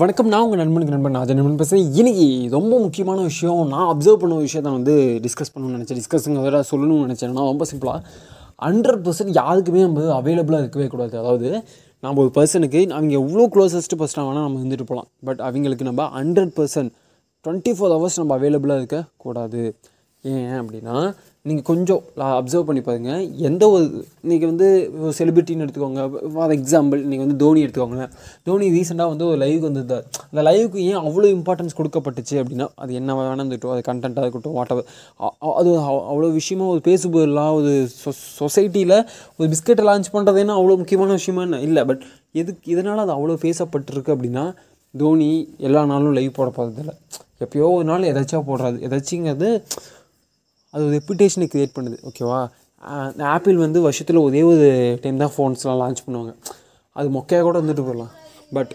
வணக்கம் நான் உங்கள் நண்பனுக்கு நண்பன் நான் நண்பன் பேசுகிறேன் இன்னைக்கு ரொம்ப முக்கியமான விஷயம் நான் அப்சர்வ் பண்ண விஷயத்த வந்து டிஸ்கஸ் பண்ணணும்னு நினச்சேன். டிஸ்கஸுங்க வேறு சொல்லணும்னு நினச்சேன். நான் ரொம்ப சிம்பிளாக ஹண்ட்ரட் பர்சன்ட் யாருக்குமே நம்ம அவைலபிளாக இருக்கவே கூடாது. அதாவது நம்ம ஒரு பர்சனுக்கு அவங்க எவ்வளோ க்ளோசஸ்ட்டு பர்சனாக வேணால் நம்ம இருந்துட்டு போகலாம் பட் அவங்களுக்கு நம்ம hundred percent twenty four hours நம்ம அவைலபிளாக இருக்கக்கூடாது ஏன் அப்படின்னா நீங்கள் கொஞ்சம் அப்சர்வ் பண்ணி பாருங்க எந்த ஒரு இன்றைக்கி வந்து செலிபிரிட்டின்னு எடுத்துக்கோங்க ஃபார் எக்ஸாம்பிள் நீங்கள் வந்து தோனி எடுத்துக்கோங்களேன். தோனி ரீசெண்டாக வந்து ஒரு லைவுக்கு வந்திருந்தார். அந்த லைவுக்கு ஏன் அவ்வளோ இம்பார்ட்டன்ஸ் கொடுக்கப்பட்டுச்சு அப்படின்னா அது என்ன வேணாம் இருக்கட்டும் அது கண்டென்ட்டாக இருக்கட்டும் வாட் அது அவ்- அவ்வளோ விஷயமா ஒரு பேசுபொருளாக ஒரு சொ சொசைட்டியில் ஒரு பிஸ்கெட்டை லான்ச் பண்ணுறது என்ன அவ்வளோ முக்கியமான விஷயமா என்ன? இல்லை பட் எதுக்கு இதனால் அது அவ்வளோ பேசப்பட்டிருக்கு அப்படின்னா தோனி எல்லா நாளும் லைவ் போட போகிறதில்ல எப்பயோ ஒரு நாள் எதாச்சும் போடுறது எதாச்சுங்கிறது அது ஒரு ரெப்புடேஷனை க்ரியேட் பண்ணுது. ஓகேவா ஆப்பிள் வந்து வருஷத்தில் ஒரே ஒரு டைம் தான் ஃபோன்ஸ்லாம் லான்ச் பண்ணுவாங்க. அது மொக்கையாக கூட வந்துட்டு போயிடலாம். பட்